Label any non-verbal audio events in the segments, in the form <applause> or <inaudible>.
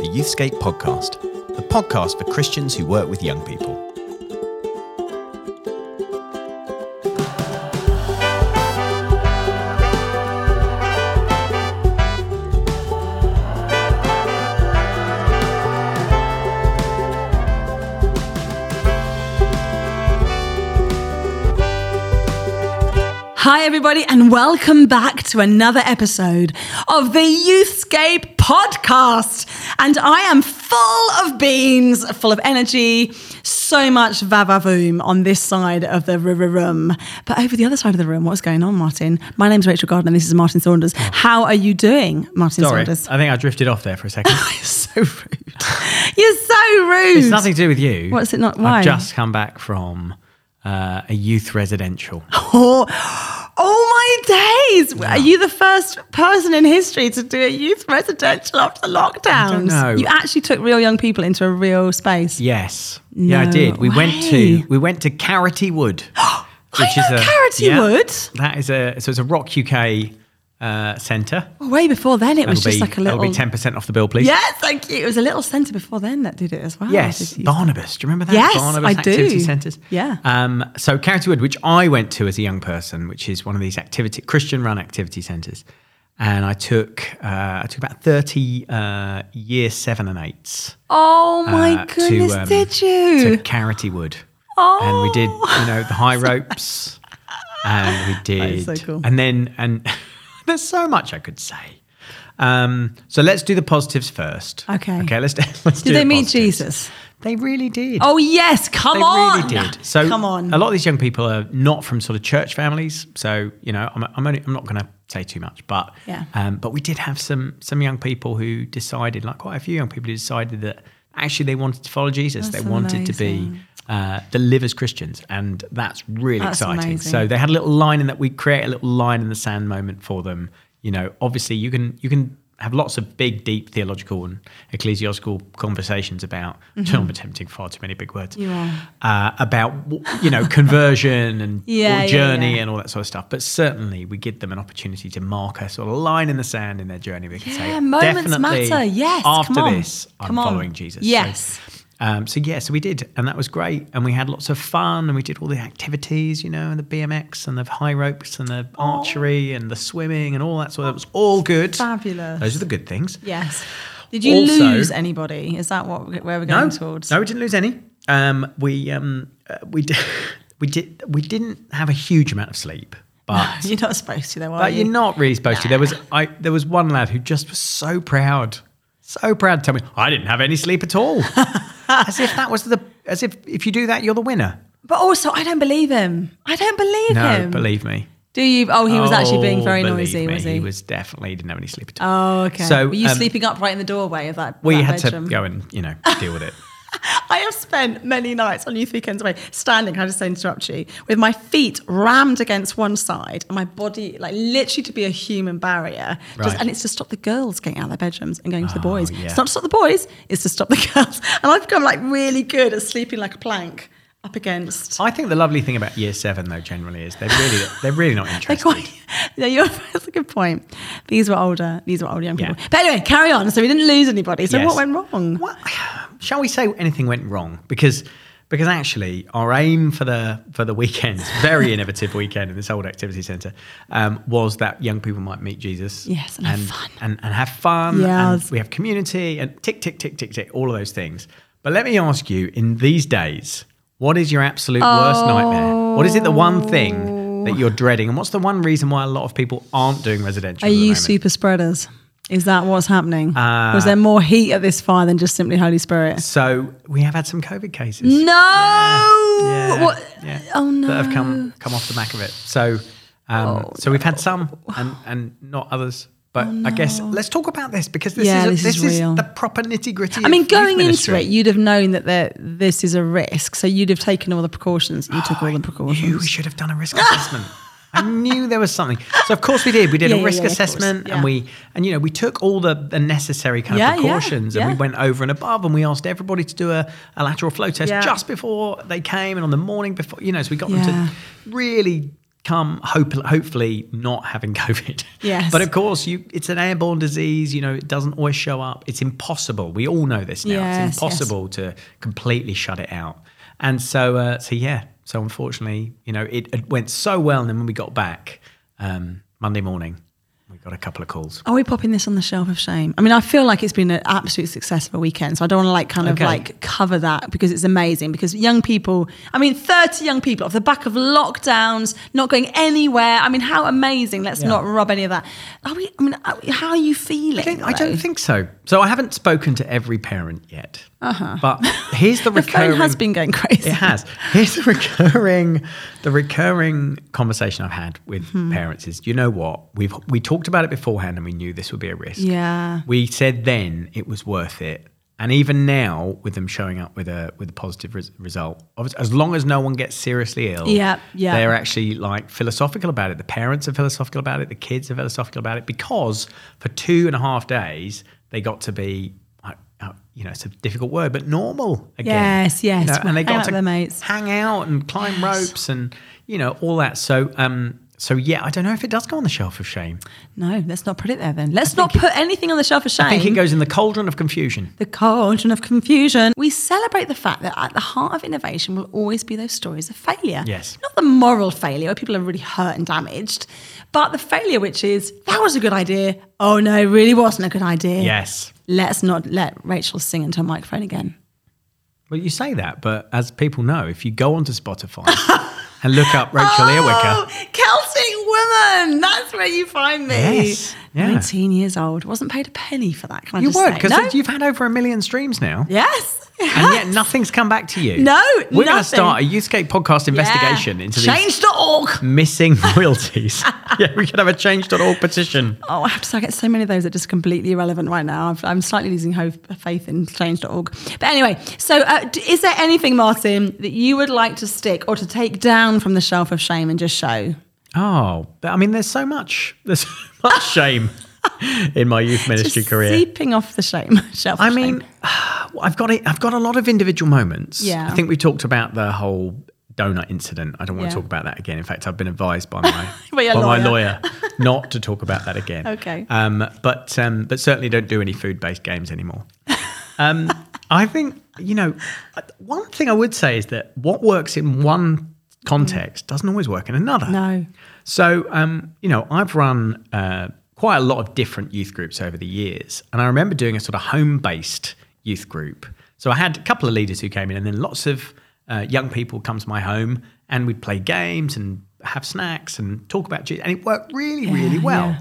the Youthscape podcast, the podcast for Christians who work with young people. Hi, everybody, and welcome back to another episode of the Youthscape podcast. And I am full of beans, full of energy, so much vavavoom on this side of the room. But over the other side of the room, what's going on, Martin? My name's Rachel Gardner, and this is Martin Saunders. How are you doing, Martin Sorry, Saunders? I think I drifted off there for a second. <laughs> You're so rude. You're so rude. it's nothing to do with you. What's it not- why? I've just come back from uh, a youth residential. Oh, my days! Are you the first person in history to do a youth residential after lockdowns? know. You actually took real young people into a real space. Yes, yeah, I did. We went to we went to Carroty Wood, <gasps> I know Carroty Wood. That is a so it's a Rock UK uh, centre. Way before then, it was That'll just be, like a little. That'll be ten percent off the bill, please. Yes, thank you. It was a little centre before then that did it as well. Yes, Barnabas. Do you remember that? Yes, Barnabas I do. activity centres. Yeah. Um, so Carroty Wood, which I went to as a young person, which is one of these activity Christian run activity centres, and I took uh, I took about thirty uh, year seven and eights. Oh my uh, goodness, um, did you? To Carroty Wood. Oh. And we did, you know, the high ropes. <laughs> and we did. so cool. And then, and there's so much I could say. Um, so let's do the positives first. Okay. Okay, let's, <laughs> let's do Did they the meet positives. Jesus? They really did. Oh yes, come they on. They really did. So come on. A lot of these young people are not from sort of church families. So you know, I'm, I'm only I'm not going to say too much, but Yeah. Um, but we did have some some young people who decided, like quite a few young people who decided that actually they wanted to follow Jesus. That's they wanted to be. amazing. Uh, live as Christians, and that's really That's exciting. amazing. So they had a little line in that we create a little line in the sand moment for them. You know, obviously you can you can have lots of big, deep theological and ecclesiastical conversations about. I'm attempting far too many big words. Mm-hmm. You are. Uh, about you know conversion and <laughs> Yeah, or journey yeah. and all that sort of stuff. But certainly we give them an opportunity to mark a sort of line in the sand in their journey. They can say, Yeah, moments definitely matter. Yes, After come on. this, I'm on. following Jesus. So- Yes. Um, so yeah, so we did, and that was great, and we had lots of fun, and we did all the activities, you know, and the BMX and the high ropes and the archery and the swimming and all that sort of. It was all good. Fabulous. Those are the good things. Yes. Did you Also- lose anybody? Is that what where we're going No, towards? no, we didn't lose any. Um, we um, uh, we did <laughs> we did we didn't have a huge amount of sleep, but <laughs> You're not supposed to, though, are but you? you're not really supposed to. There was I there was one lad who just was so proud, so proud to tell me I didn't have any sleep at all, <laughs> as if that was the as if if you do that you're the winner. But also, I don't believe him. I don't believe him. No, him. believe me. Do you? Oh, he was actually being Oh, very noisy, me, was he? He was definitely didn't have any sleep at all. Oh, okay. So, were you um, sleeping upright in the doorway of that? we had bedroom? to go and you know deal with it. <laughs> <laughs> I have spent many nights on youth weekends away standing. I just say interrupt you with my feet rammed against one side and my body like literally to be a human barrier. Just, and it's to stop the girls getting out of their bedrooms and going to the Oh, boys. yeah. It's not to stop the boys. It's to stop the <laughs> girls. And I've become like really good at sleeping like a plank up against. I think the lovely thing about year seven though generally is they're really they're really not <laughs> They're interested. quite. Yeah, you're, that's a good point. These were older. These were older young people. Yeah. But anyway, carry on. So we didn't lose anybody. So Yes. what went wrong? What, shall we say anything went wrong? Because because actually our aim for the for the weekend, <laughs> very innovative weekend in this old activity centre, um, was that young people might meet Jesus. Yes, and have fun. And, and have fun. Yes. And we have community and tick, tick, tick, tick, tick, all of those things. But let me ask you, in these days, what is your absolute worst nightmare? What is it the one thing that you're dreading? And what's the one reason why a lot of people aren't doing residential? Are you moment? super spreaders? Is that what's happening? Uh, Was there more heat at this fire than just simply Holy Spirit? So we have had some COVID cases. No. Yeah, What? yeah, Oh no. that have come come off the back of it. So, um, so we've had some and and not others. But I guess let's talk about this because this Oh, Yeah, is this this, is is, the proper nitty gritty. I mean, going into it, you'd have known that there, this is a risk, so you'd have taken all the precautions. You took all the knew we should have done a risk <laughs> assessment. I knew there was something. So of course we did. We did Yeah, a risk yeah, assessment, and we and you know we took all the, the necessary kind of precautions, and we went over and above, and we asked everybody to do a, a lateral flow test just before they came, and on the morning before, you know, so we got them to really come hope, hopefully not having <laughs> COVID. Yes. But of course, you it's an airborne disease. You know, it doesn't always show up. It's impossible. We all know this now. Yes, it's impossible to completely shut it out. And so, uh, so yeah. So unfortunately, you know, it, it went so well, and then when we got back um, Monday morning, we got a couple of calls. Are we popping this on the shelf of shame? I mean, I feel like it's been an absolute success of a weekend, so I don't want to like kind Okay. of like cover that because it's amazing. Because young people, I mean, thirty young people off the back of lockdowns, not going anywhere. I mean, how amazing! Let's Yeah. not rob any of that. Are we? I mean, are we- how are you feeling? I I don't think so. So I haven't spoken to every parent yet. Uh-huh. But here's the <laughs> the recurring. phone has been going crazy. It has. Here's the recurring, the recurring conversation I've had with Hmm. parents is, you know what? We've we talked about it beforehand, and we knew this would be a risk. Yeah. We said then it was worth it, and even now, with them showing up with a with a positive res- result, as long as no one gets seriously ill, Yeah, yeah. they're actually like philosophical about it. The parents are philosophical about it. The kids are philosophical about it because for two and a half days they got to be. You know, it's a difficult word, but normal again. Yes, yes. You know, and they Hang out got to mates. hang out and climb ropes and you know all that. So, um, so yeah, I don't know if it does go on the shelf of shame. No, let's not put it there then. Let's not put anything on the shelf of shame. I think it goes in the cauldron of confusion. the cauldron of confusion. We celebrate the fact that at the heart of innovation will always be those stories of failure. Yes. Not the moral failure where people are really hurt and damaged, but the failure which is, that was a good idea. Oh no, it really wasn't a good idea. Yes. Let's not let Rachel sing into a microphone again. Well, you say that, but as people know, if you go onto Spotify and look up Rachel <laughs> Oh, Earwicker, Celtic woman. That's where you find me. Yes, yeah. 19 years old. Wasn't paid a penny for that. Can I you say? because No? you've had over a million streams now. Yes. And yet nothing's come back to you. No, We're going to start a Youthscape podcast investigation Yeah. into Change.org. missing <laughs> royalties. <laughs> yeah, we could have a change.org petition. Oh, I have to say, I get so many of those that are just completely irrelevant right now. I've, I'm slightly losing hope, faith in change.org. But anyway, so uh, is there anything, Martin, that you would like to stick or to take down from the shelf of shame and just show? Oh, but I mean, there's so much, there's <laughs> so much shame in my youth ministry Just career. Seeping off the shame <laughs> shelf. I mean, shame. <sighs> I've got it. I've got a lot of individual moments. Yeah. I think we talked about the whole donut incident. I don't want Yeah. to talk about that again. In fact, I've been advised by my <laughs> By by my lawyer. lawyer not to talk about that again. Okay. Um, but um, but certainly don't do any food based games anymore. Um, I think you know one thing I would say is that what works in one context doesn't always work in another. No. So, um, you know, I've run uh, quite a lot of different youth groups over the years. And I remember doing a sort of home based youth group. So I had a couple of leaders who came in, and then lots of uh, young people come to my home, and we'd play games and have snacks and talk about Jesus. And it worked really, really well. yeah.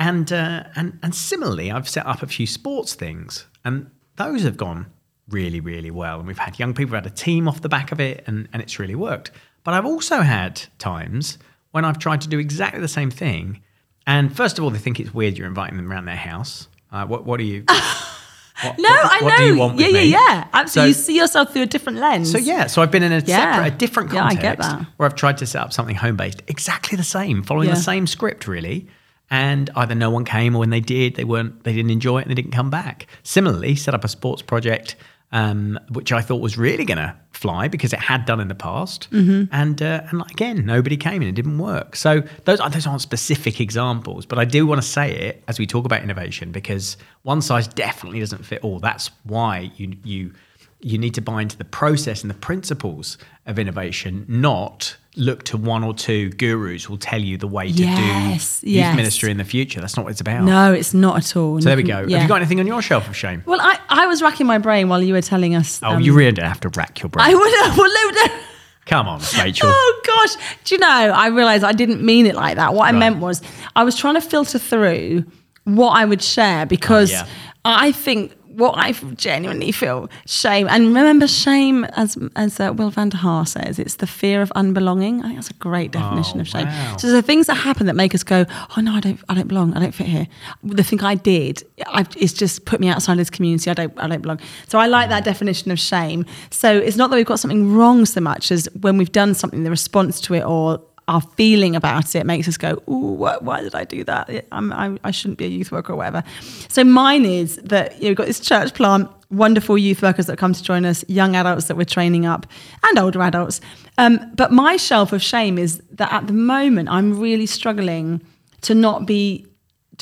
And, uh, and, and similarly, I've set up a few sports things, and those have gone really, really well. And we've had young people, had a team off the back of it, and, and it's really worked. But I've also had times when I've tried to do exactly the same thing. And first of all, they think it's weird you're inviting them around their house. Uh, what, what are you? <laughs> what- No, what- I what know. do you want yeah, yeah, me? yeah. Absolutely. So- you see yourself through a different lens. so yeah, so I've been in a Yeah. separate, a different Yeah, I context get that. where I've tried to set up something home based, exactly the same, following Yeah. the same script really. And either no one came, or when they did, they weren't, they didn't enjoy it, and they didn't come back. Similarly, set up a sports project, um, which I thought was really going to fly because it had done in the past, Mm-hmm. and uh, and again, nobody came and it didn't work. So those those aren't specific examples, but I do want to say it as we talk about innovation because one size definitely doesn't fit all. That's why you you you need to buy into the process and the principles of innovation, not look to one or two gurus who will tell you the way to Yes, do youth yes. ministry in the future. That's not what it's about. No, it's not at all. So there we go. Yeah. Have you got anything on your shelf of shame? well, I, I was racking my brain while you were telling us. Oh, um, you really don't have to rack your brain. I would have. Well, no, no. Come on, <laughs> Rachel. Oh gosh, do you know? I realised I didn't mean it like that. What I Right. meant was I was trying to filter through what I would share because Oh, yeah. I think what I genuinely feel shame and remember shame as as uh, Will van der Hart says it's the fear of unbelonging. I think that's a great definition Oh, of shame. wow. So the things that happen that make us go, oh no, I don't, I don't belong, I don't fit here. The thing I did, I, it's just put me outside this community. I don't, I don't belong. So I like that definition of shame. So it's not that we've got something wrong so much as when we've done something, the response to it or our feeling about it makes us go, "Ooh, why, why did I do that? I'm, I'm, I shouldn't be a youth worker or whatever." So mine is that you know, we've got this church plant. wonderful youth workers that come to join us, young adults that we're training up, and older adults. Um, but my shelf of shame is that at the moment I'm really struggling to not be.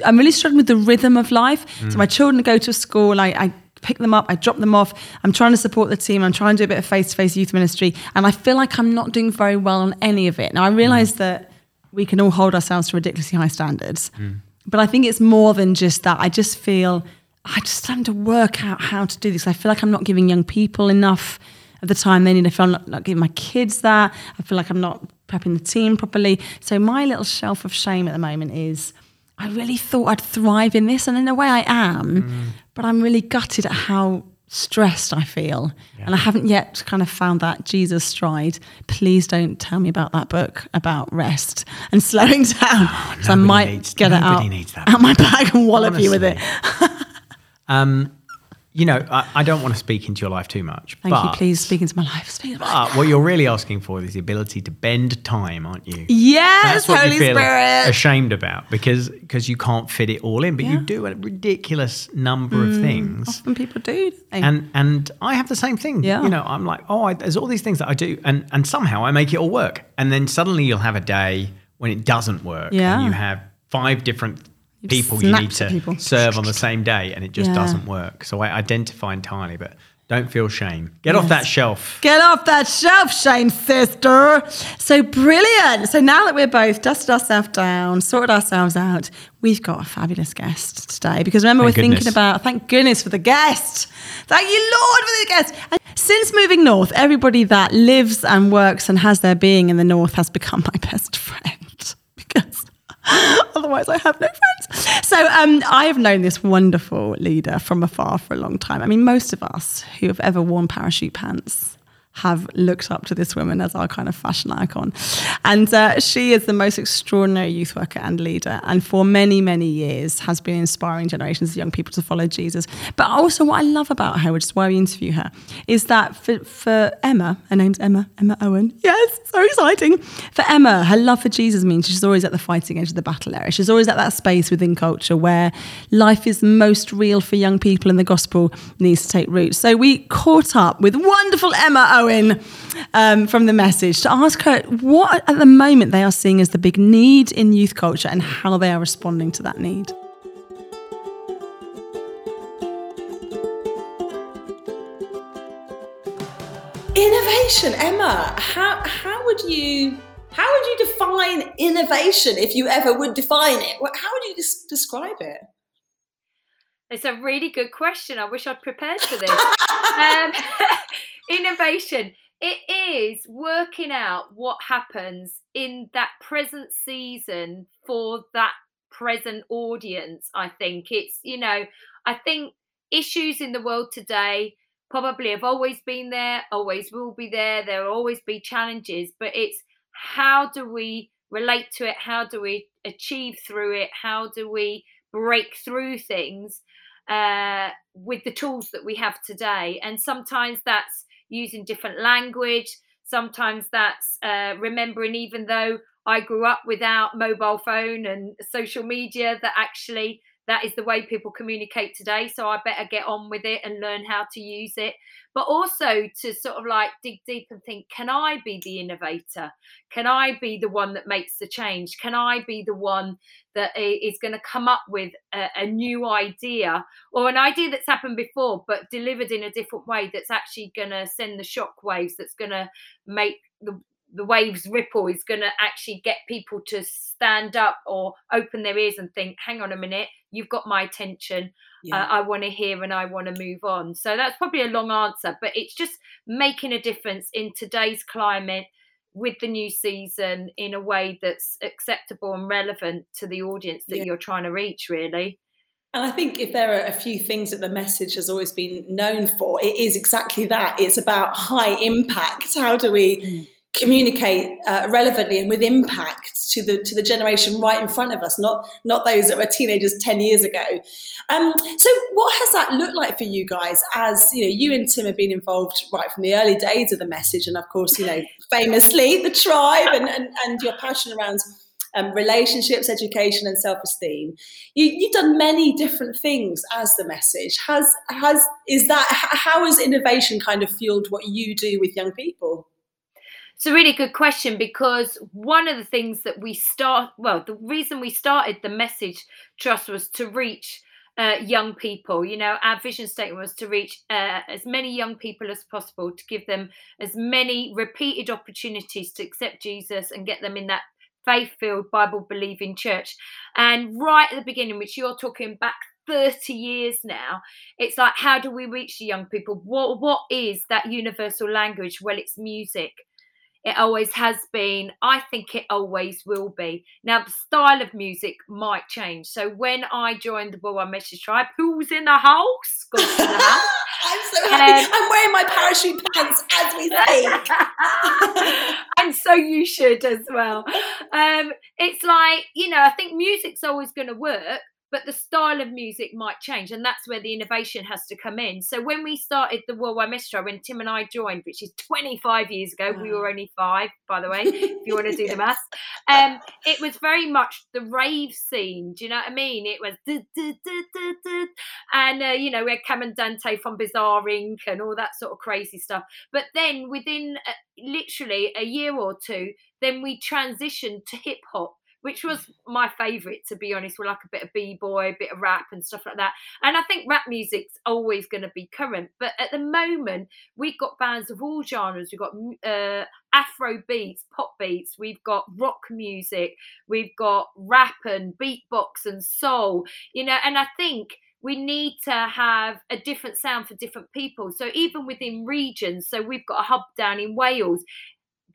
I'm really struggling with the rhythm of life. So my children go to school. I, I pick them up, I drop them off. I'm trying to support the team. I'm trying to do a bit of face to face youth ministry, and I feel like I'm not doing very well on any of it. Now I realise mm. that we can all hold ourselves to ridiculously high standards, mm. but I think it's more than just that. I just feel I just starting to work out how to do this. I feel like I'm not giving young people enough of the time they need. I feel I'm not, not giving my kids that. I feel like I'm not prepping the team properly. So my little shelf of shame at the moment is I really thought I'd thrive in this, and in a way I am, but I'm really gutted at how stressed I feel. And I haven't yet kind of found that Jesus stride. Please don't tell me about that book about rest and <laughs> slowing down. Because I might needs- get it out, <laughs> out my bag and wallop you with it. <laughs> Um, you know, I, I don't want to speak into your life too much. Thank but, you. Please speak into my life. Speak into my life. But what you're really asking for is the ability to bend time, aren't you? Yes, That's what Holy you feel Spirit. ashamed about because because you can't fit it all in, but you Yeah. Mm. do a ridiculous number of things. Often people do. And and I have the same thing. Yeah. You know, I'm like, oh, I, there's all these things that I do, and and somehow I make it all work. And then suddenly you'll have a day when it doesn't work. Yeah. And you have five different people you need to people. serve on the same day, and it just Yeah. doesn't work. So I identify entirely, but don't feel shame. Get off that shelf. Get off that shelf, Shane, sister. So brilliant. So now that we're both dusted ourselves down, sorted ourselves out, we've got a fabulous guest today. Because remember, Thank we're thinking about, thank goodness for the guest. Thank you, Lord, for the guest. And since moving north, everybody that lives and works and has their being in the north has become my best friend. <laughs> Because <laughs> otherwise I have no friends. So um, I have known this wonderful leader from afar for a long time. I mean, most of us who have ever worn parachute pants have looked up to this woman as our kind of fashion icon. And uh, she is the most extraordinary youth worker and leader, and for many, many years has been inspiring generations of young people to follow Jesus. But also, what I love about her, which is why we interview her, is that for, for Emma, her name's Emma, Emma Owen. Yes, so exciting. For Emma, her love for Jesus means she's always at the fighting edge of the battle area. She's always at that space within culture where life is most real for young people and the gospel needs to take root. So we caught up with wonderful Emma Owen um, from the message to ask her what at the moment they are seeing as the big need in youth culture and how they are responding to that need. Innovation, Emma. How how would you how would you define innovation if you ever would define it? How would you des- describe it? It's a really good question. I wish I'd prepared for this. <laughs> um, <laughs> innovation. It is working out what happens in that present season for that present audience. I think it's, you know, I think issues in the world today probably have always been there, always will be there. There will always be challenges, but it's how do we relate to it? How do we achieve through it? How do we break through things uh, with the tools that we have today? And sometimes that's using different language. Sometimes that's uh, remembering, even though I grew up without mobile phone and social media, that actually that is the way people communicate today. So I better get on with it and learn how to use it. But also to sort of like dig deep and think, can I be the innovator? Can I be the one that makes the change? Can I be the one that is going to come up with a, a new idea or an idea that's happened before, but delivered in a different way that's actually going to send the shock waves, that's going to make the the waves ripple is going to actually get people to stand up or open their ears and think hang on a minute you've got my attention Yeah. uh, I want to hear and I want to move on. So that's probably a long answer, but it's just making a difference in today's climate with the new season in a way that's acceptable and relevant to the audience that Yeah. you're trying to reach, really. And I think if there are a few things that the message has always been known for, it is exactly that. It's about high impact. How do we communicate uh, relevantly and with impact to the to the generation right in front of us, not not those that were teenagers ten years ago. Um, so, what has that looked like for you guys? As you know, you and Tim have been involved right from the early days of the message, and of course, you know, famously the tribe and and, and your passion around um, relationships, education, and self-esteem. You, you've done many different things as the message. Has has is that how has innovation kind of fueled what you do with young people? It's a really good question because one of the things that we start, well, the reason we started the message trust was to reach uh, young people. You know, our vision statement was to reach uh, as many young people as possible, to give them as many repeated opportunities to accept Jesus and get them in that faith filled, Bible believing church. And right at the beginning, which you're talking back 30 years now it's like how do we reach the young people what what is that universal language well it's music it always has been. I think it always will be. Now, the style of music might change. So when I joined the Worldwide Message Tribe, who's in the house? in the house. I'm so happy. Um, I'm wearing my parachute pants as we speak. <laughs> and so you should as well. <laughs> Um, it's like, you know, I think music's always going to work, but the style of music might change and that's where the innovation has to come in so when we started the worldwide message when tim and i joined which is 25 years ago wow. we were only five by the way <laughs> if you want to do yes. the math um, it was very much the rave scene do you know what i mean it was and uh, you know we had Cameron Dante from Bizarre Inc and all that sort of crazy stuff but then within uh, literally a year or two then we transitioned to hip hop which was my favorite to be honest. We like a bit of b-boy, a bit of rap and stuff like that. And I think rap music's always going to be current, but at the moment we've got bands of all genres. We've got uh, Afro beats, pop beats. We've got rock music. We've got rap and beatbox and soul. You know, and I think we need to have a different sound for different people. So even within regions, so we've got a hub down in Wales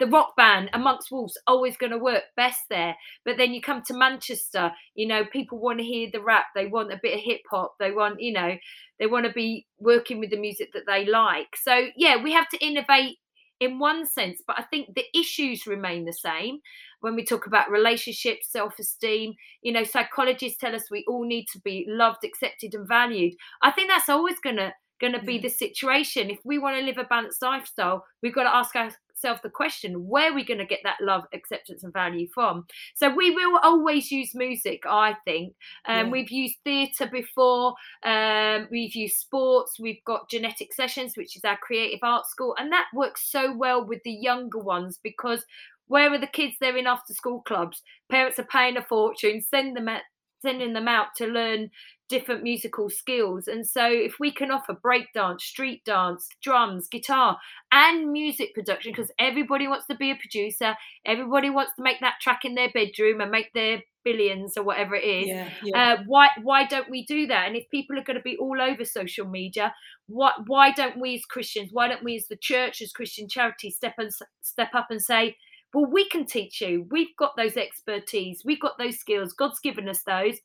the rock band amongst wolves always going to work best there. But then you come to manchester you know people want to hear the rap they want a bit of hip hop they want you know they want to be working with the music that they like. So yeah we have to innovate in one sense but i think the issues remain the same. When we talk about relationships self-esteem you know psychologists tell us we all need to be loved accepted and valued. I think that's always going to going to be the situation. If we want to live a balanced lifestyle, we've got to ask ourselves the question where are we going to get that love, acceptance, and value from? So we will always use music, I think. Um, yeah. We've used theatre before, um, we've used sports, we've got genetic sessions, which is our creative arts school, and that works so well with the younger ones because where are the kids they're in after school clubs parents are paying a fortune send them at, sending them out to learn different musical skills. And so, if we can offer breakdance, street dance, drums, guitar, and music production, because everybody wants to be a producer, everybody wants to make that track in their bedroom and make their billions or whatever it is. Yeah, yeah. Uh, why why don't we do that? And if people are going to be all over social media, what why don't we as Christians, why don't we as the church, as Christian charity, step and step up and say, well, we can teach you. We've got those expertise. We've got those skills. God's given us those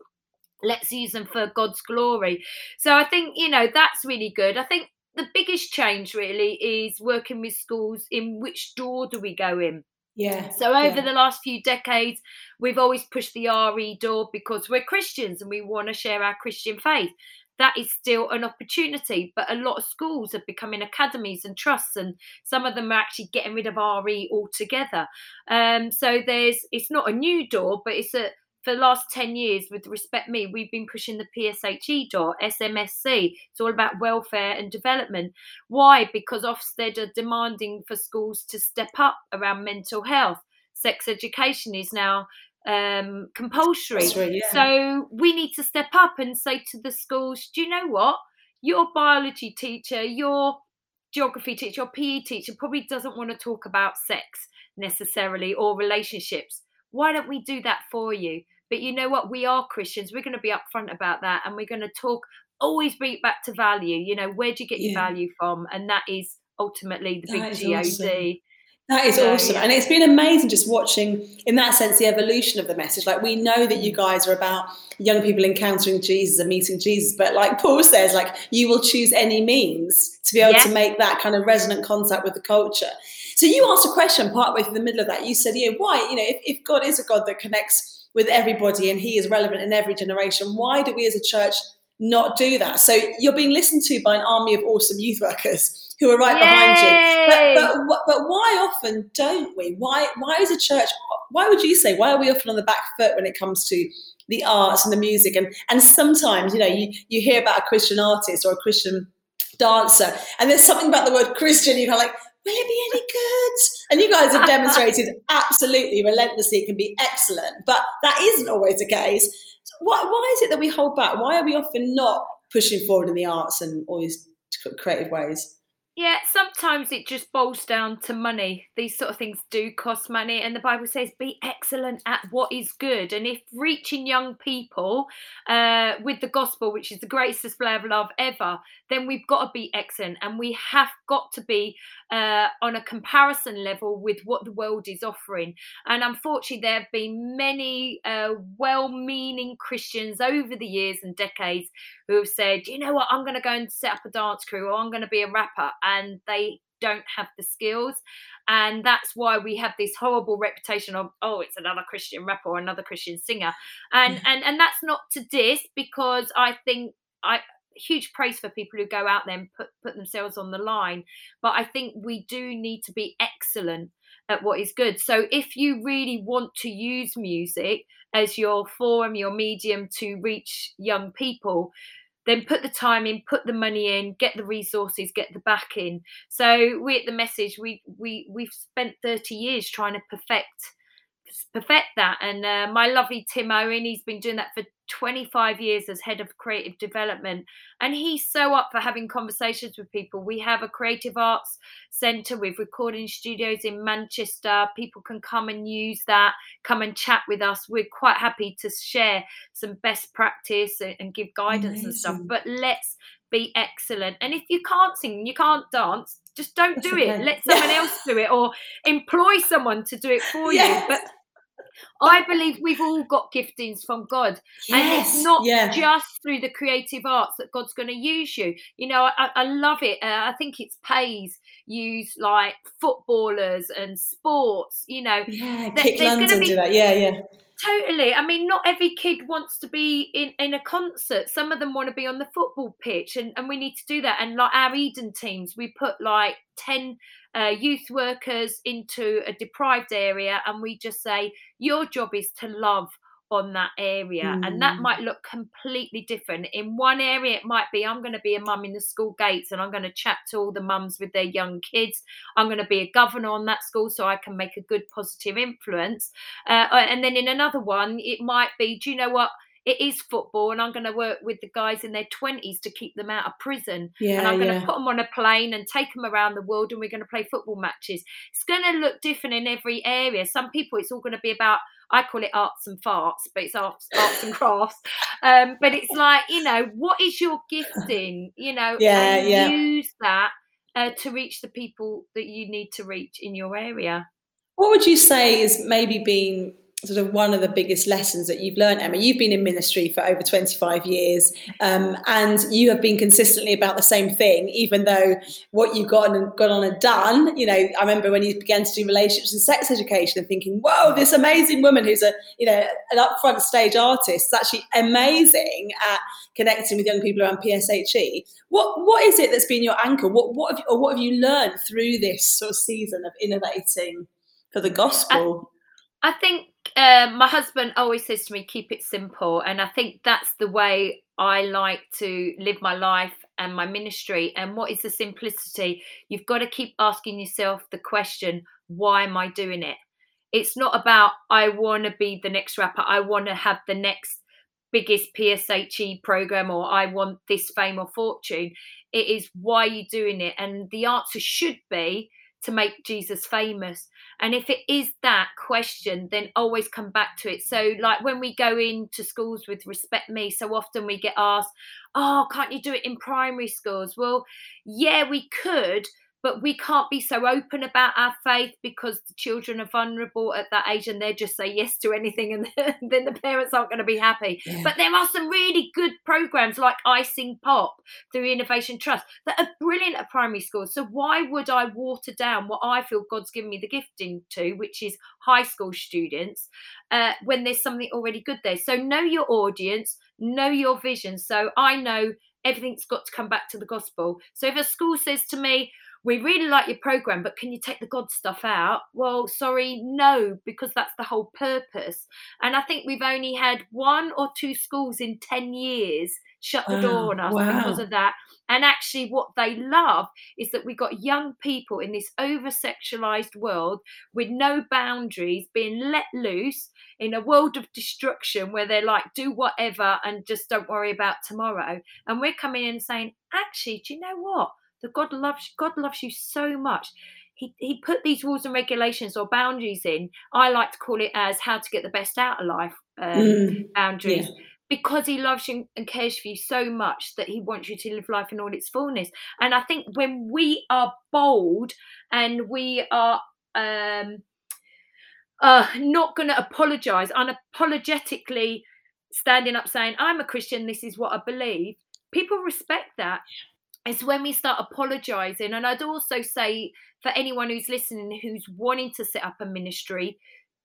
let's use them for God's glory. So I think, you know, that's really good. I think the biggest change really is working with schools in which door do we go in? Yeah. So over yeah. the last few decades, we've always pushed the RE door because we're Christians and we want to share our Christian faith. That is still an opportunity, but a lot of schools are becoming academies and trusts, and some of them are actually getting rid of RE altogether. Um, so there's it's not a new door, but it's a for the last 10 years with Respect Me, we've been pushing the PSHE door, SMSC. It's all about welfare and development. Why? Because Ofsted are demanding for schools to step up around mental health. Sex education is now um, compulsory. Right, yeah. So we need to step up and say to the schools, do you know what? Your biology teacher, your geography teacher, your PE teacher probably doesn't want to talk about sex necessarily or relationships. Why don't we do that for you? But you know what? We are Christians. We're going to be upfront about that and we're going to talk, always bring it back to value. You know, where do you get yeah. your value from? And that is ultimately the big GOD. Awesome. That is so, awesome. Yeah. And it's been amazing just watching, in that sense, the evolution of the message. Like, we know that you guys are about young people encountering Jesus and meeting Jesus, but like Paul says, like, you will choose any means to be able yeah. to make that kind of resonant contact with the culture. So, you asked a question partway through the middle of that. You said, yeah, why? You know, if, if God is a God that connects with everybody and he is relevant in every generation. Why do we as a church not do that? So you're being listened to by an army of awesome youth workers who are right behind you. But, but but why often don't we? Why why is a church? Why would you say? Why are we often on the back foot when it comes to the arts and the music? And and sometimes you know you you hear about a Christian artist or a Christian dancer, and there's something about the word Christian. You're like, will it be any good? And you guys have <laughs> demonstrated absolutely relentlessly it can be excellent, but that isn't always the case. So why, why is it that we hold back? Why are we often not pushing forward in the arts and all these creative ways? Yeah, sometimes it just boils down to money. These sort of things do cost money, and the Bible says, "Be excellent at what is good." And if reaching young people uh, with the gospel, which is the greatest display of love ever, then we've got to be excellent, and we have got to be uh, on a comparison level with what the world is offering. And unfortunately, there have been many uh, well-meaning Christians over the years and decades who have said, "You know what? I'm going to go and set up a dance crew, or I'm going to be a rapper." and they don't have the skills and that's why we have this horrible reputation of oh it's another christian rapper or another christian singer and yeah. and and that's not to diss because i think i huge praise for people who go out there and put put themselves on the line but i think we do need to be excellent at what is good. So if you really want to use music as your forum your medium to reach young people then put the time in put the money in get the resources get the backing. So we at the message we we we've spent 30 years trying to perfect perfect that and uh, my lovely tim owen he's been doing that for 25 years as head of creative development and he's so up for having conversations with people. We have a creative arts centre with recording studios in manchester. People can come and use that come and chat with us. We're quite happy to share some best practice and, give guidance Amazing. and stuff but let's be excellent. And if you can't sing you can't dance just don't That's do it. let <laughs> someone else do it or employ someone to do it for yes. you but I believe we've all got giftings from God, yes, and it's not yeah. just through the creative arts that God's going to use you. You know, I, I love it. Uh, I think it's pays use like footballers and sports. You know, yeah, Kick London be, do that. Yeah, yeah. Totally. I mean, not every kid wants to be in, in a concert. Some of them want to be on the football pitch, and, and we need to do that. And like our Eden teams, we put like 10 uh, youth workers into a deprived area, and we just say, Your job is to love on that area mm. and that mm. might look completely different in one area it might be i'm going to be a mum in the school gates and i'm going to chat to all the mums with their young kids i'm going to be a governor on that school so i can make a good positive influence uh, uh and then in another one it might be do you know what it is football and I'm going to work with the guys in their 20s to keep them out of prison. Yeah, and I'm going yeah. to put them on a plane and take them around the world and we're going to play football matches. It's going to look different in every area. Some people, it's all going to be about, I call it arts and farts, but it's arts, arts and crafts. Um, but it's like, you know, what is your gifting? You know, <laughs> yeah, yeah. use that uh, to reach the people that you need to reach in your area. What would you say is maybe being sort of one of the biggest lessons that you've learned, Emma? You've been in ministry for over 25 years um, and you have been consistently about the same thing, even though what you've got on, got on and done, you know, I remember when you began to do relationships and sex education and thinking, whoa, this amazing woman who's a, you know, an upfront stage artist is actually amazing at connecting with young people around PSHE. What, what is it that's been your anchor? What, what, have, or what have you learned through this sort of season of innovating for the gospel? I, I think uh, my husband always says to me, keep it simple. And I think that's the way I like to live my life and my ministry. And what is the simplicity? You've got to keep asking yourself the question, why am I doing it? It's not about, I want to be the next rapper, I want to have the next biggest PSHE program, or I want this fame or fortune. It is why you're you doing it? And the answer should be to make Jesus famous. And if it is that question, then always come back to it. So, like when we go into schools with Respect Me, so often we get asked, Oh, can't you do it in primary schools? Well, yeah, we could, but we can't be so open about our faith because the children are vulnerable at that age and they just say yes to anything and <laughs> then the parents aren't going to be happy yeah. but there are some really good programs like i sing pop through innovation trust that are brilliant at primary schools so why would i water down what i feel god's given me the gifting to which is high school students uh, when there's something already good there so know your audience know your vision so i know everything's got to come back to the gospel. So if a school says to me, we really like your program, but can you take the God stuff out? Well, sorry, no, because that's the whole purpose. And I think we've only had one or two schools in 10 years shut the door on us wow. because of that. And actually, what they love is that we've got young people in this over sexualized world with no boundaries being let loose in a world of destruction where they're like, do whatever and just don't worry about tomorrow. And we're coming in and saying, actually, do you know what? That God loves God loves you so much. He, he put these rules and regulations or boundaries in. I like to call it as how to get the best out of life um, Mm, boundaries yeah. because he loves you and cares for you so much that he wants you to live life in all its fullness. And I think when we are bold and we are um, uh, not going to apologize, unapologetically standing up saying, I'm a Christian, this is what I believe, people respect that it's when we start apologizing and i'd also say for anyone who's listening who's wanting to set up a ministry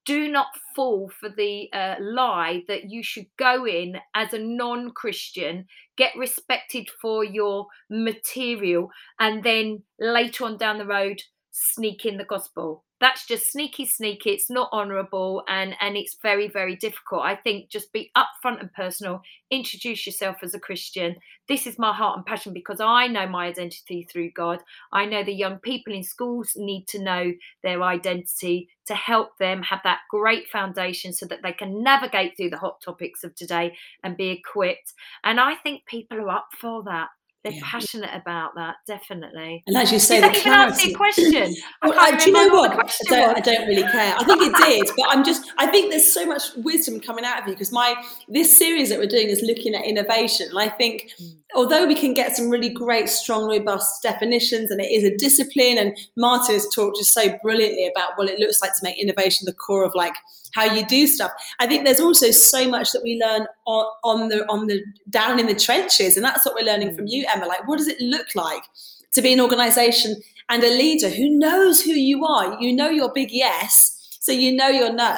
do not fall for the uh, lie that you should go in as a non-christian get respected for your material and then later on down the road sneak in the gospel that's just sneaky sneaky it's not honorable and and it's very very difficult. I think just be upfront and personal introduce yourself as a christian. This is my heart and passion because i know my identity through god. I know the young people in schools need to know their identity to help them have that great foundation so that they can navigate through the hot topics of today and be equipped. And i think people are up for that they're Yeah. passionate about that definitely And as you say, did the that even answer your clarity. question <clears throat> Well, I, do you know what? I don't. I don't really care. I think it did, but I'm just. I think there's so much wisdom coming out of you because my this series that we're doing is looking at innovation, and I think Mm. although we can get some really great, strong, robust definitions, and it is a discipline, and Martin has talked just so brilliantly about what it looks like to make innovation the core of like how you do stuff. I think there's also so much that we learn on, on the on the down in the trenches, and that's what we're learning from you, Emma. Like, what does it look like to be an organisation and a leader who knows who you are? You know your big yes. So you know your no,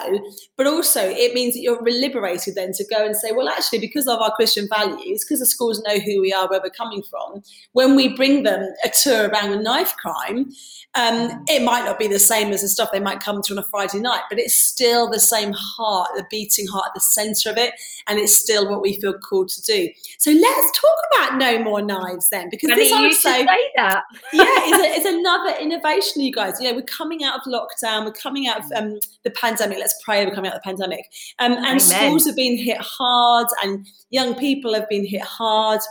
but also it means that you're liberated then to go and say, well, actually, because of our Christian values, because the schools know who we are, where we're coming from, when we bring them a tour around a knife crime, um, it might not be the same as the stuff they might come to on a Friday night, but it's still the same heart, the beating heart at the centre of it, and it's still what we feel called to do. So let's talk about no more knives then, because this I you would should say, say that. yeah, it's, a, <laughs> it's another innovation, you guys. You know, we're coming out of lockdown, we're coming out of um, the pandemic. Let's pray we're coming out of the pandemic, um, and Amen. schools have been hit hard, and young people have been hit hard.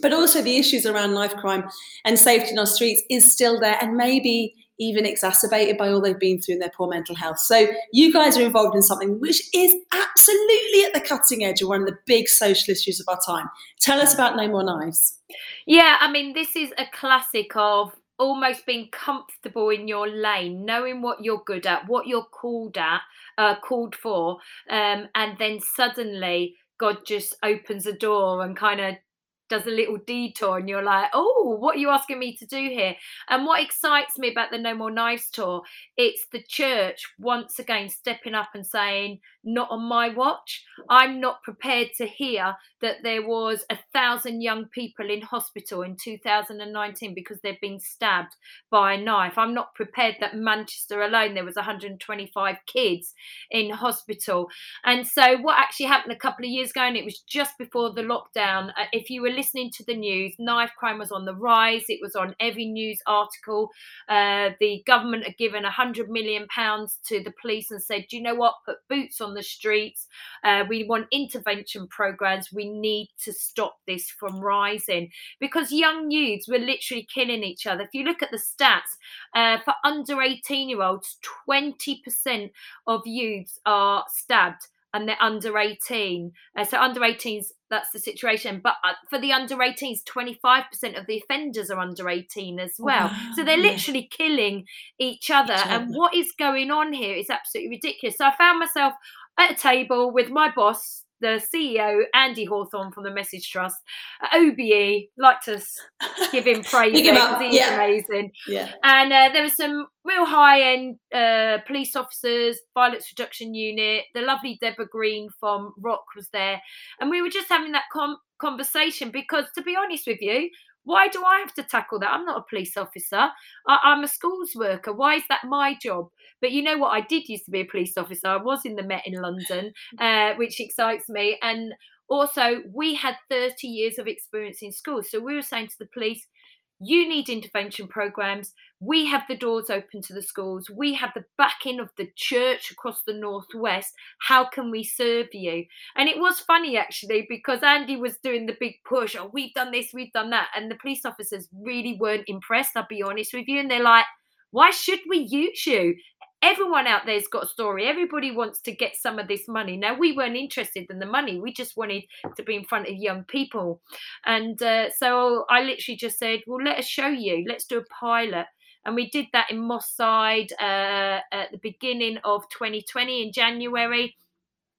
But also the issues around knife crime and safety in our streets is still there, and maybe even exacerbated by all they've been through in their poor mental health. So you guys are involved in something which is absolutely at the cutting edge of one of the big social issues of our time. Tell us about No More Knives. Yeah, I mean, this is a classic of almost being comfortable in your lane, knowing what you're good at, what you're called at, uh, called for, um, and then suddenly God just opens a door and kind of does a little detour, and you're like, "Oh, what are you asking me to do here?" And what excites me about the No More Knives tour, it's the church once again stepping up and saying, "Not on my watch." I'm not prepared to hear that there was a thousand young people in hospital in 2019 because they've been stabbed by a knife. I'm not prepared that Manchester alone there was 125 kids in hospital. And so what actually happened a couple of years ago, and it was just before the lockdown. uh, If you were listening to the news, knife crime was on the rise. It was on every news article. Uh, the government had given 100 million pounds to the police and said, "Do you know what? Put boots on the streets. Uh, we want intervention programs. We need to stop this from rising because young youths were literally killing each other. If you look at the stats uh, for under 18 year olds, 20% of youths are stabbed and they're under 18. Uh, so under 18s, that's the situation. But uh, for the under 18s, 25% of the offenders are under 18 as well. so they're Wow, literally killing each other. Each And what is going on here is absolutely ridiculous. So I found myself at a table with my boss, the CEO, Andy Hawthorne from the Message Trust, at OBE, like to give him <laughs> praise him up, he's yeah. amazing. Yeah. And uh, there were some real high end uh, police officers, violence reduction unit. The lovely Debra Green from ROC was there. And we were just having that com- conversation because, to be honest with you, why do I have to tackle that? I'm not a police officer. I, am a schools worker. Why is that my job? But you know what? I did used to be a police officer. I was in the Met in London, <laughs> uh, which excites me. And also, we had 30 years of experience in schools. So we were saying to the police, you need intervention programs. We have the doors open to the schools. We have the backing of the church across the Northwest. How can we serve you? And it was funny actually because Andy was doing the big push. Oh, we've done this, we've done that. And the police officers really weren't impressed, I'll be honest with you. And they're like, why should we use you? everyone out there's got a story. Everybody wants to get some of this money. Now, we weren't interested in the money. We just wanted to be in front of young people. And uh, so I literally just said, well, let us show you. Let's do a pilot. And we did that in Moss Side uh, at the beginning of 2020 in January.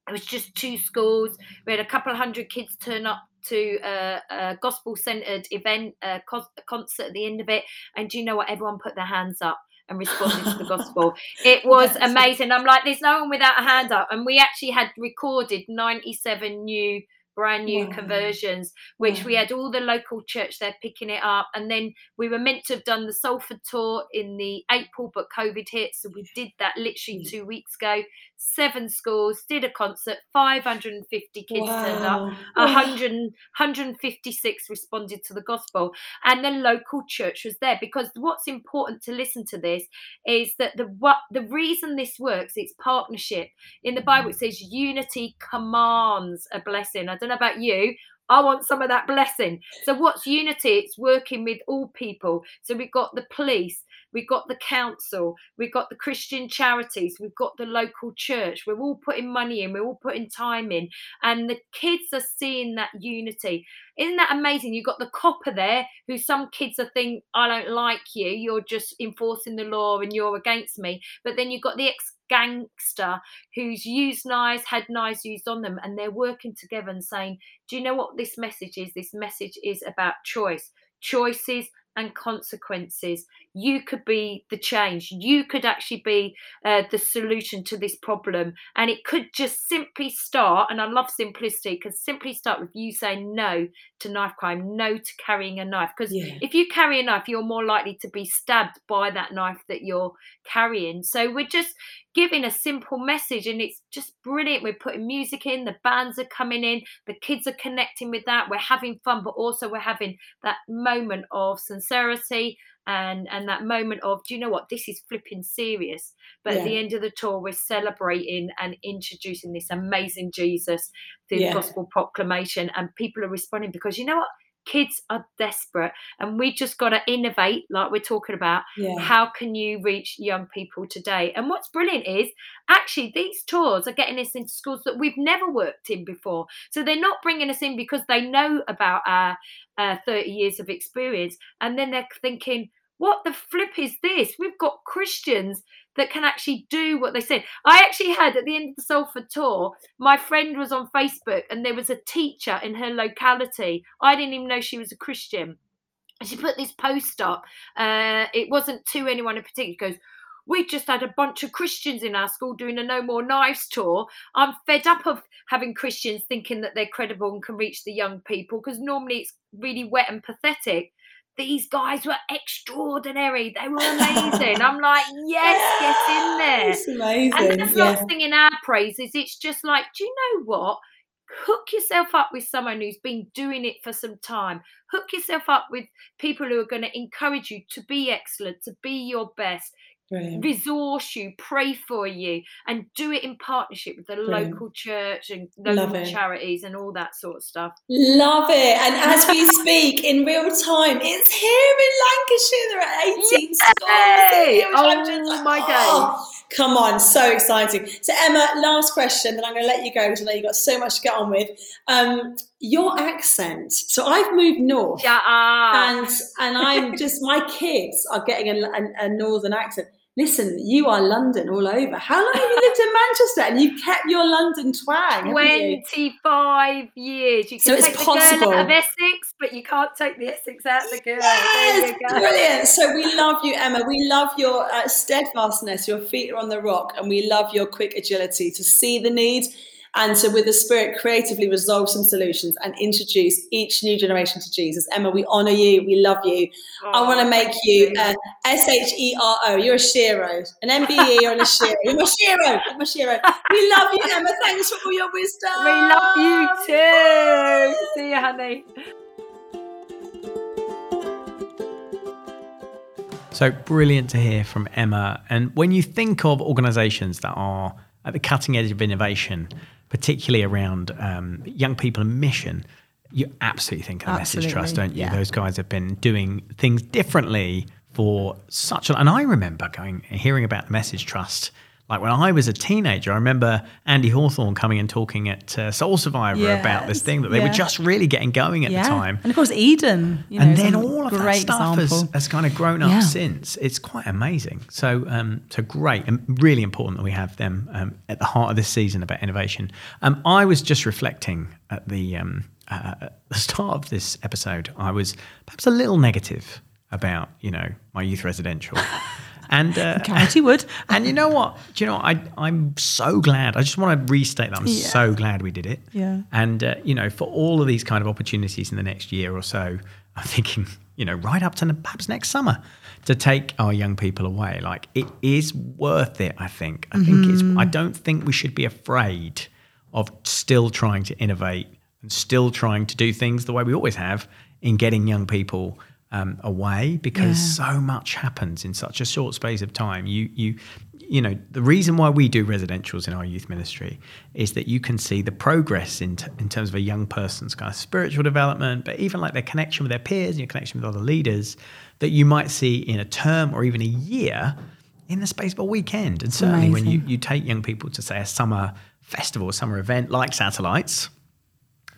It was just two schools. We had a couple of hundred kids turn up to a, a gospel centered event, a concert at the end of it. And do you know what? Everyone put their hands up and responded to the <laughs> gospel. It was amazing. I'm like, there's no one without a hand up. And we actually had recorded 97 new brand new wow. conversions, which wow. we had all the local church there picking it up. And then we were meant to have done the Salford tour in the April, but COVID hit. So we did that literally mm. two weeks ago. Seven schools, did a concert, 550 kids wow. turned up, 100, 156 responded to the gospel. And the local church was there because what's important to listen to this is that the what the reason this works, it's partnership. In the Bible, it says unity commands a blessing. I don't know about you. I want some of that blessing. So, what's unity? It's working with all people. So, we've got the police, we've got the council, we've got the Christian charities, we've got the local church. We're all putting money in, we're all putting time in, and the kids are seeing that unity. Isn't that amazing? You've got the copper there, who some kids are think, I don't like you, you're just enforcing the law and you're against me. But then you've got the ex gangster who's used knives, had knives used on them, and they're working together and saying, Do you know what this message is? This message is about choice. Choices and consequences. You could be the change. You could actually be uh, the solution to this problem. And it could just simply start, and I love simplicity, because simply start with you saying no to knife crime, no to carrying a knife. Because yeah. if you carry a knife, you're more likely to be stabbed by that knife that you're carrying. So we're just giving a simple message, and it's just brilliant. We're putting music in, the bands are coming in, the kids are connecting with that. We're having fun, but also we're having that moment of sincerity and and that moment of do you know what this is flipping serious but yeah. at the end of the tour we're celebrating and introducing this amazing jesus through yeah. gospel proclamation and people are responding because you know what kids are desperate and we just got to innovate like we're talking about yeah. how can you reach young people today and what's brilliant is actually these tours are getting us into schools that we've never worked in before so they're not bringing us in because they know about our uh, 30 years of experience and then they're thinking what the flip is this? We've got Christians that can actually do what they said. I actually had at the end of the Salford tour, my friend was on Facebook and there was a teacher in her locality. I didn't even know she was a Christian. She put this post up. Uh, it wasn't to anyone in particular. She goes, we just had a bunch of Christians in our school doing a No More Knives tour. I'm fed up of having Christians thinking that they're credible and can reach the young people because normally it's really wet and pathetic these guys were extraordinary. They were amazing. I'm like, yes, get in <laughs> there. It's amazing. And that's yeah. not singing our praises. It's just like, do you know what? Hook yourself up with someone who's been doing it for some time. Hook yourself up with people who are going to encourage you to be excellent, to be your best. Brilliant. resource you, pray for you, and do it in partnership with the Brilliant. local church and local charities and all that sort of stuff. Love it. And as we <laughs> speak in real time, it's here in Lancashire. There are 18 Yay! schools. Oh my God. Oh, come on, so exciting. So, Emma, last question, then I'm going to let you go because I know you've got so much to get on with. Um, your accent. So I've moved north, yeah, and and I'm just my kids are getting a, a, a northern accent listen, you are London all over. How long have you lived in Manchester and you've kept your London twang? 25 years. You can so take the possible. girl out of Essex, but you can't take the Essex out of the girl. Yes, brilliant. So we love you, Emma. We love your uh, steadfastness. Your feet are on the rock, and we love your quick agility to see the need and to, with the Spirit, creatively resolve some solutions and introduce each new generation to Jesus. Emma, we honour you. We love you. I want to Oh, make you uh, S H E R O. You're a Shero, an MBE or a Shero. You're my Shero. You're my Shero. We love you, Emma. Thanks for all your wisdom. We love you too. See you, honey. So brilliant to hear from Emma. And when you think of organisations that are at the cutting edge of innovation, particularly around um, young people and mission, you absolutely think of the Message Trust, don't you? yeah. Those guys have been doing things differently for such a. And I remember going and hearing about the Message Trust. Like when I was a teenager, I remember Andy Hawthorne coming and talking at uh, Soul Survivor about this thing that they were just really getting going at yeah. the time And of course, Eden. You know, and then all of that stuff has, has kind of grown up Yeah. since. It's quite amazing. So, um, so great and really important that we have them um, at the heart of this season about innovation. Um, I was just reflecting at the um, uh, at the start of this episode. I was perhaps a little negative about you know my youth residential. <laughs> And uh, Carroty Wood. <laughs> and you know what? Do you know I I'm so glad. I just want to restate that I'm Yeah. so glad we did it. Yeah. And uh, you know, for all of these kind of opportunities in the next year or so, I'm thinking, you know, right up to perhaps next summer, to take our young people away. Like it is worth it. I think. I think it's. I don't think we should be afraid of still trying to innovate and still trying to do things the way we always have in getting young people um, away because so much happens in such a short space of time. You you you know the reason why we do residentials in our youth ministry is that you can see the progress in, t- in terms of a young person's kind of spiritual development, but even like their connection with their peers and your connection with other leaders that you might see in a term or even a year in the space of a weekend. And certainly when you, you take young people to say a summer festival, summer event like Satellites,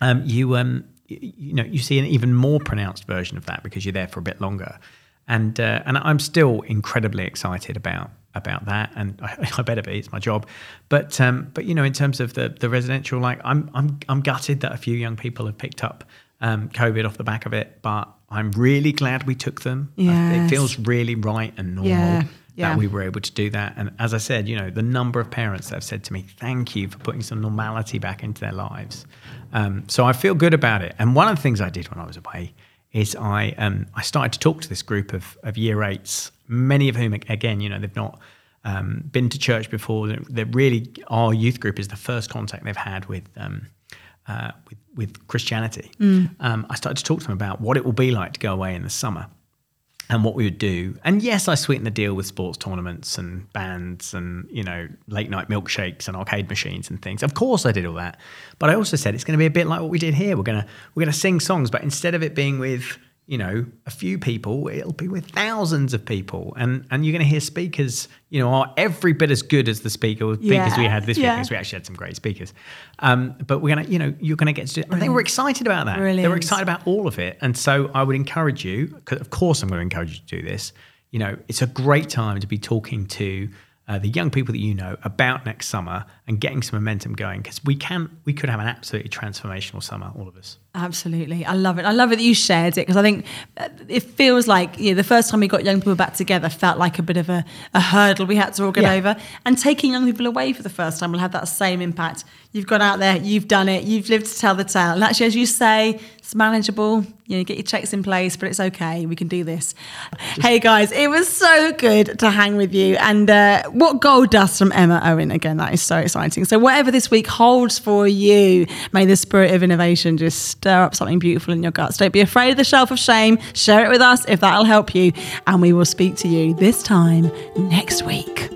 um, you um, you, know you see an even more pronounced version of that because you're there for a bit longer, and uh, and I'm still incredibly excited about about that, and I, <laughs> I better be. It's my job, but um, but you know in terms of the the residential, like I'm I'm I'm gutted that a few young people have picked up um, COVID off the back of it, but I'm really glad we took them. Yes. It feels really right and normal Yeah, yeah. that we were able to do that. And as I said, you know, the number of parents that have said to me, "Thank you for putting some normality back into their lives." Um, so I feel good about it. And one of the things I did when I was away is I um, I started to talk to this group of of year eights, many of whom, again, you know, they've not um, been to church before. They're, really our youth group is the first contact they've had with. Um, uh, with, with Christianity, um, I started to talk to them about what it will be like to go away in the summer and what we would do. And yes, I sweetened the deal with sports tournaments and bands and, you know, late night milkshakes and arcade machines and things. Of course I did all that. But I also said it's going to be a bit like what we did here. We're going to we're going to sing songs, but instead of it being with, you know, a few people, it'll be with thousands of people. And and you're going to hear speakers, you know, are every bit as good as the speaker speakers we had this week because we actually had some great speakers. Um, but we're going to, you know, you're going to get to do And they were excited about that. They were Brilliant. excited about all of it. And so I would encourage you cause of course, I'm going to encourage you to do this. You know, it's a great time to be talking to uh, the young people that you know about next summer and getting some momentum going because we can, we could have an absolutely transformational summer, all of us. Absolutely. I love it. I love it that you shared it because I think uh, it feels like you know, the first time we got young people back together felt like a bit of a, a hurdle we had to all get Yeah. over. And taking young people away for the first time will have that same impact. You've gone out there, you've done it, you've lived to tell the tale. And actually, as you say, it's manageable. You know, get your checks in place, but it's okay. We can do this. hey guys, it was so good to hang with you. And uh, what gold dust from Emma Owen again? That is so exciting. So whatever this week holds for you, may the spirit of innovation just stir up something beautiful in your guts. Don't be afraid of the shelf of shame. Share it with us if that'll help you, and we will speak to you this time next week.